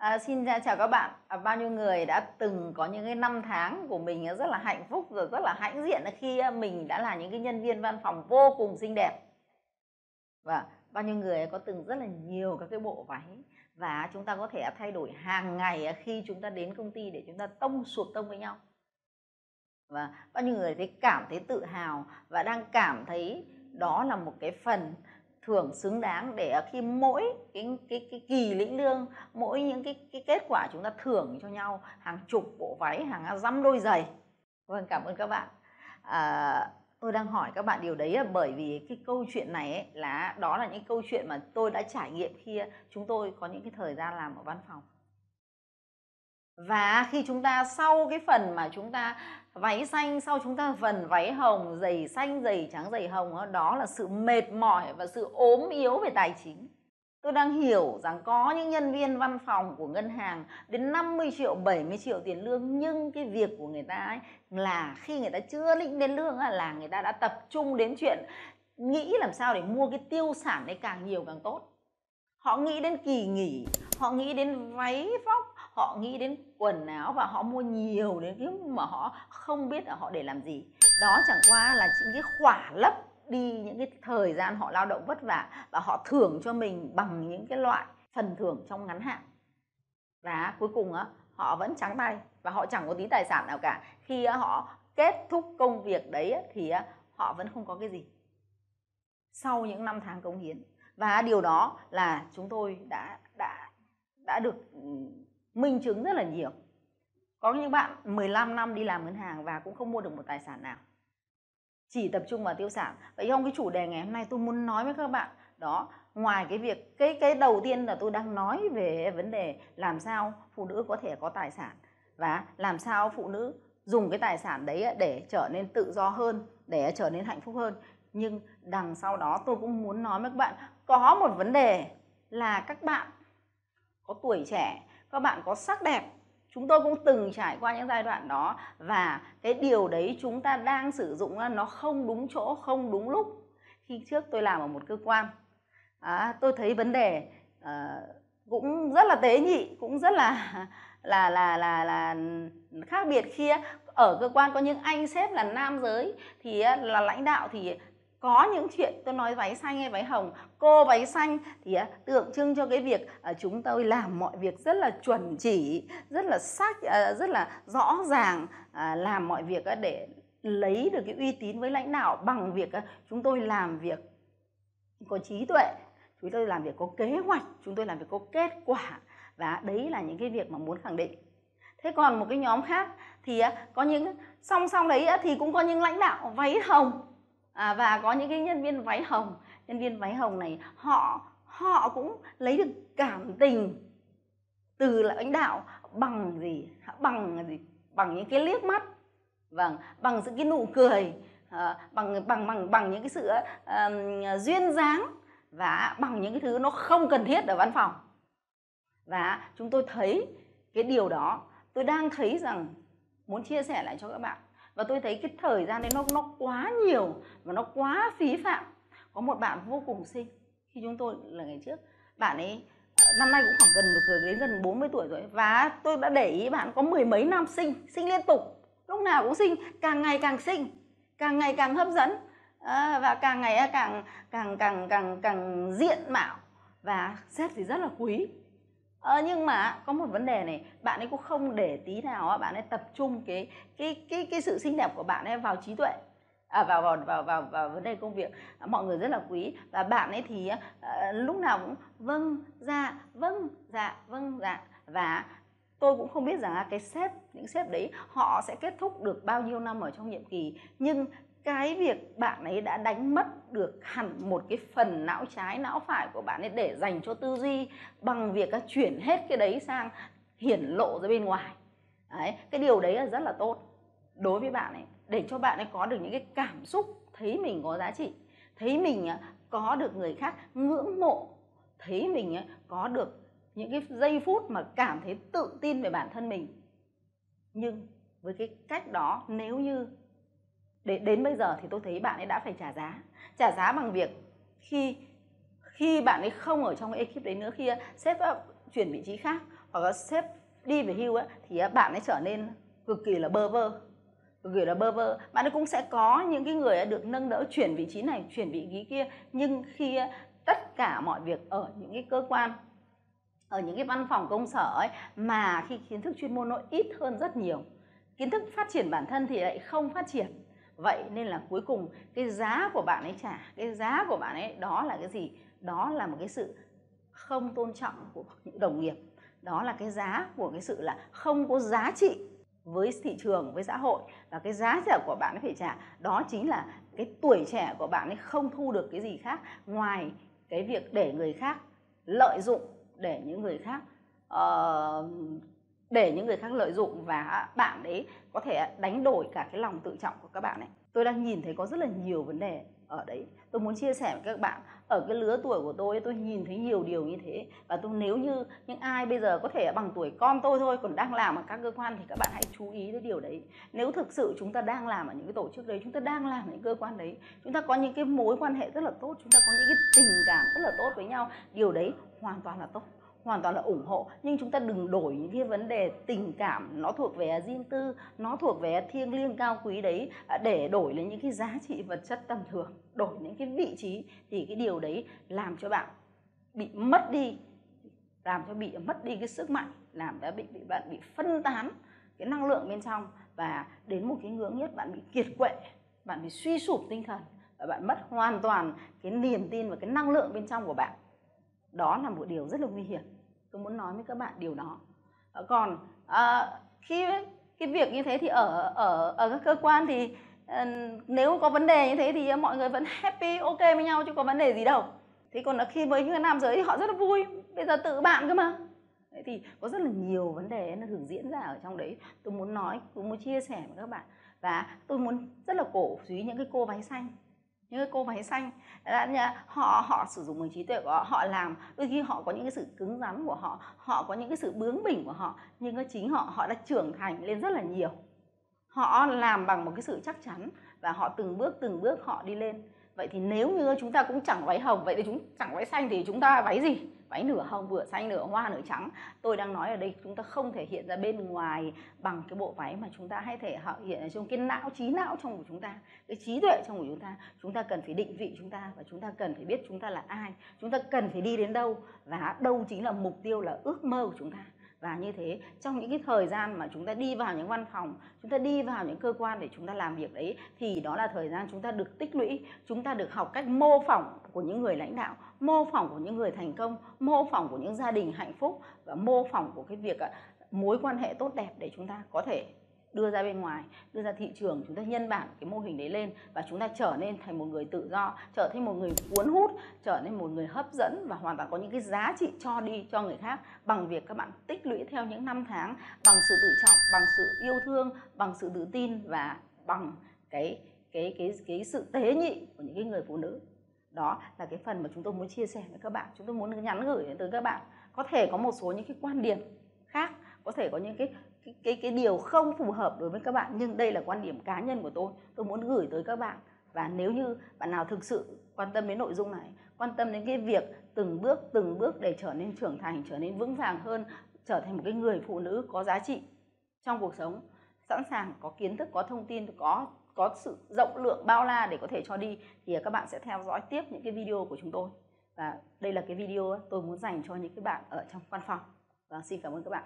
À, xin chào các bạn. À, bao nhiêu người đã từng có những cái năm tháng của mình rất là hạnh phúc rồi rất là hãnh diện khi à, mình đã là những cái nhân viên văn phòng vô cùng xinh đẹp. Và bao nhiêu người có từng rất là nhiều các cái bộ váy và chúng ta có thể thay đổi hàng ngày à, khi chúng ta đến công ty để chúng ta tông sụp tông với nhau. Và bao nhiêu người thấy cảm thấy tự hào và đang cảm thấy đó là một cái phần thưởng xứng đáng để khi mỗi cái cái cái kỳ lĩnh lương mỗi những cái cái kết quả chúng ta thưởng cho nhau hàng chục bộ váy hàng dăm đôi giày. Vâng cảm ơn các bạn. À, tôi đang hỏi các bạn điều đấy là bởi vì cái câu chuyện này ấy, là đó là những câu chuyện mà tôi đã trải nghiệm khi chúng tôi có những cái thời gian làm ở văn phòng và khi chúng ta sau cái phần mà chúng ta váy xanh, sau chúng ta phần váy hồng, giày xanh, giày trắng, giày hồng đó là sự mệt mỏi và sự ốm yếu về tài chính. Tôi đang hiểu rằng có những nhân viên văn phòng của ngân hàng đến 50 triệu 70 triệu tiền lương, nhưng cái việc của người ta ấy là khi người ta chưa lĩnh đến lương là người ta đã tập trung đến chuyện nghĩ làm sao để mua cái tiêu sản đấy càng nhiều càng tốt. Họ nghĩ đến kỳ nghỉ, họ nghĩ đến váy vóc họ nghĩ đến quần áo và họ mua nhiều đến lúc mà họ không biết là họ để làm gì. Đó chẳng qua là những cái khỏa lấp đi, những cái thời gian họ lao động vất vả và họ thưởng cho mình bằng những cái loại phần thưởng trong ngắn hạn. Và cuối cùng á, họ vẫn trắng tay và họ chẳng có tí tài sản nào cả. Khi họ kết thúc công việc đấy thì họ vẫn không có cái gì. Sau những năm tháng cống hiến. Và điều đó là chúng tôi đã đã đã được ừ, minh chứng rất là nhiều. Có những bạn 15 năm đi làm ngân hàng và cũng không mua được một tài sản nào. Chỉ tập trung vào tiêu sản. Vậy trong cái chủ đề ngày hôm nay tôi muốn nói với các bạn đó, ngoài cái việc, cái cái đầu tiên là tôi đang nói về vấn đề làm sao phụ nữ có thể có tài sản và làm sao phụ nữ dùng cái tài sản đấy để trở nên tự do hơn, để trở nên hạnh phúc hơn. Nhưng đằng sau đó tôi cũng muốn nói với các bạn, có một vấn đề là các bạn có tuổi trẻ các bạn có sắc đẹp. Chúng tôi cũng từng trải qua những giai đoạn đó và cái điều đấy chúng ta đang sử dụng nó không đúng chỗ không đúng lúc. Khi trước tôi làm ở một cơ quan à, tôi thấy vấn đề à, cũng rất là tế nhị cũng rất là là là là là khác biệt. Khi ở cơ quan có những anh sếp là nam giới thì là lãnh đạo thì có những chuyện tôi nói váy xanh hay váy hồng, cô váy xanh thì à, tượng trưng cho cái việc à, chúng tôi làm mọi việc rất là chuẩn chỉ, rất là sắc à, rất là rõ ràng làm mọi việc để lấy được cái uy tín với lãnh đạo bằng việc chúng tôi làm việc có trí tuệ, chúng tôi làm việc có kế hoạch, chúng tôi làm việc có kết quả. Và đấy là những cái việc mà muốn khẳng định. Thế còn một cái nhóm khác thì có những, song song đấy thì cũng có những lãnh đạo váy hồng à, và có những cái nhân viên váy hồng. Nhân viên váy hồng này họ họ cũng lấy được cảm tình từ lãnh đạo bằng gì? Bằng gì? Bằng những cái liếc mắt. Vâng bằng sự cái nụ cười à, bằng bằng bằng bằng những cái sự uh, duyên dáng và bằng những cái thứ nó không cần thiết ở văn phòng. Và chúng tôi thấy cái điều đó. Tôi đang thấy rằng muốn chia sẻ lại cho các bạn và tôi thấy cái thời gian đấy nó nó quá nhiều và nó quá phí phạm. Có một bạn vô cùng xinh. Khi chúng tôi là ngày trước bạn ấy ờ, năm nay cũng khoảng gần được ờ, đến gần 40 tuổi rồi và tôi đã để ý bạn có mười mấy năm sinh sinh liên tục. Lúc nào cũng sinh càng ngày càng sinh càng ngày càng hấp dẫn. À, và càng ngày càng càng càng càng càng diện mạo. Và xét thì rất là quý. Ờ, nhưng mà có một vấn đề này bạn ấy cũng không để tí nào bạn ấy tập trung cái cái cái cái sự xinh đẹp của bạn ấy vào trí tuệ à, vào, vào vào vào vào vấn đề công việc. À, mọi người rất là quý. Và bạn ấy thì uh, lúc nào cũng vâng dạ vâng dạ vâng dạ. Và tôi cũng không biết rằng là cái sếp những sếp đấy họ sẽ kết thúc được bao nhiêu năm ở trong nhiệm kỳ. Nhưng cái việc bạn ấy đã đánh mất được hẳn một cái phần não trái não phải của bạn ấy để dành cho tư duy bằng việc chuyển hết cái đấy sang hiển lộ ra bên ngoài. Đấy, cái điều đấy là rất là tốt đối với bạn ấy để cho bạn ấy có được những cái cảm xúc thấy mình có giá trị thấy mình à, có được người khác ngưỡng mộ thấy mình à, có được những cái giây phút mà cảm thấy tự tin về bản thân mình. Nhưng với cái cách đó nếu như để đến bây giờ thì tôi thấy bạn ấy đã phải trả giá. Trả giá bằng việc khi khi bạn ấy không ở trong cái ekip đấy nữa khi à, sếp à, chuyển vị trí khác hoặc là sếp đi về hưu ấy, thì à, bạn ấy trở nên cực kỳ là bơ vơ. Cực kỳ là bơ vơ. Bạn ấy cũng sẽ có những cái người được nâng đỡ chuyển vị trí này chuyển vị trí kia. Nhưng khi tất cả mọi việc ở những cái cơ quan ở những cái văn phòng công sở ấy mà khi kiến thức chuyên môn nó ít hơn rất nhiều. Kiến thức phát triển bản thân thì lại không phát triển vậy nên là cuối cùng cái giá của bạn ấy trả cái giá của bạn ấy đó là cái gì? Đó là một cái sự không tôn trọng của những đồng nghiệp. Đó là cái giá của cái sự là không có giá trị với thị trường với xã hội. Và cái giá trả của bạn ấy phải trả đó chính là cái tuổi trẻ của bạn ấy không thu được cái gì khác ngoài cái việc để người khác lợi dụng để những người khác uh, để những người khác lợi dụng và bạn đấy có thể đánh đổi cả cái lòng tự trọng của các bạn ấy. Tôi đang nhìn thấy có rất là nhiều vấn đề ở đấy. Tôi muốn chia sẻ với các bạn, ở cái lứa tuổi của tôi tôi nhìn thấy nhiều điều như thế. Và tôi, nếu như những ai bây giờ có thể bằng tuổi con tôi thôi, còn đang làm ở các cơ quan thì các bạn hãy chú ý đến điều đấy. Nếu thực sự chúng ta đang làm ở những cái tổ chức đấy, chúng ta đang làm ở những cơ quan đấy, chúng ta có những cái mối quan hệ rất là tốt, chúng ta có những cái tình cảm rất là tốt với nhau, điều đấy hoàn toàn là tốt hoàn toàn là ủng hộ. Nhưng chúng ta đừng đổi những cái vấn đề tình cảm nó thuộc về riêng tư nó thuộc về thiêng liêng cao quý đấy. À, để đổi lấy những cái giá trị vật chất tầm thường đổi những cái vị trí thì cái điều đấy làm cho bạn bị mất đi làm cho bị mất đi cái sức mạnh làm cho bị, bị bạn bị phân tán cái năng lượng bên trong. Và đến một cái ngưỡng nhất bạn bị kiệt quệ bạn bị suy sụp tinh thần và bạn mất hoàn toàn cái niềm tin và cái năng lượng bên trong của bạn đó là một điều rất là nguy hiểm. Tôi muốn nói với các bạn điều đó. Ờ, còn à, khi cái việc như thế thì ở ở ở các cơ quan thì ờ, nếu có vấn đề như thế thì mọi người vẫn happy ok với nhau chứ có vấn đề gì đâu. Thế còn khi với những nam giới thì họ rất là vui bây giờ tự bạn cơ mà. Thế thì có rất là nhiều vấn đề nó thường diễn ra ở trong đấy. Tôi muốn nói tôi muốn chia sẻ với các bạn. Và tôi muốn rất là cổ suý những cái cô váy xanh những cái cô váy xanh họ họ sử dụng mình trí tuệ của họ họ làm. Đôi khi họ có những cái sự cứng rắn của họ họ có những cái sự bướng bỉnh của họ, nhưng cái chính họ họ đã trưởng thành lên rất là nhiều. Họ làm bằng một cái sự chắc chắn và họ từng bước từng bước họ đi lên. Vậy thì nếu như chúng ta cũng chẳng váy hồng, vậy thì chúng, chẳng váy xanh thì chúng ta váy gì? Váy nửa hồng, vừa xanh nửa hoa nửa trắng. Tôi đang nói ở đây, chúng ta không thể hiện ra bên ngoài bằng cái bộ váy mà chúng ta hay thể hiện ở trong cái não, trí não trong của chúng ta, cái trí tuệ trong của chúng ta. Chúng ta cần phải định vị chúng ta và chúng ta cần phải biết chúng ta là ai. Chúng ta cần phải đi đến đâu và đâu chính là mục tiêu, là ước mơ của chúng ta và như thế, trong những cái thời gian mà chúng ta đi vào những văn phòng, chúng ta đi vào những cơ quan để chúng ta làm việc đấy, thì đó là thời gian chúng ta được tích lũy, chúng ta được học cách mô phỏng của những người lãnh đạo, mô phỏng của những người thành công, mô phỏng của những gia đình hạnh phúc và mô phỏng của cái việc à, mối quan hệ tốt đẹp để chúng ta có thể đưa ra bên ngoài đưa ra thị trường chúng ta nhân bản cái mô hình đấy lên và chúng ta trở nên thành một người tự do trở thành một người cuốn hút trở nên một người hấp dẫn và hoàn toàn có những cái giá trị cho đi cho người khác bằng việc các bạn tích lũy theo những năm tháng bằng sự tự trọng bằng sự yêu thương bằng sự tự tin và bằng cái cái cái cái sự tế nhị của những cái người phụ nữ. Đó là cái phần mà chúng tôi muốn chia sẻ với các bạn. Chúng tôi muốn nhắn gửi đến tới các bạn. Có thể có một số những cái quan điểm khác có thể có những cái, cái cái điều không phù hợp đối với các bạn. Nhưng đây là quan điểm cá nhân của tôi. Tôi muốn gửi tới các bạn. Và nếu như bạn nào thực sự quan tâm đến nội dung này, quan tâm đến cái việc từng bước từng bước để trở nên trưởng thành, trở nên vững vàng hơn, trở thành một cái người phụ nữ có giá trị trong cuộc sống, sẵn sàng có kiến thức, có thông tin, có có sự rộng lượng bao la để có thể cho đi, thì các bạn sẽ theo dõi tiếp những cái video của chúng tôi. Và đây là cái video tôi muốn dành cho những cái bạn ở trong văn phòng. Và xin cảm ơn các bạn.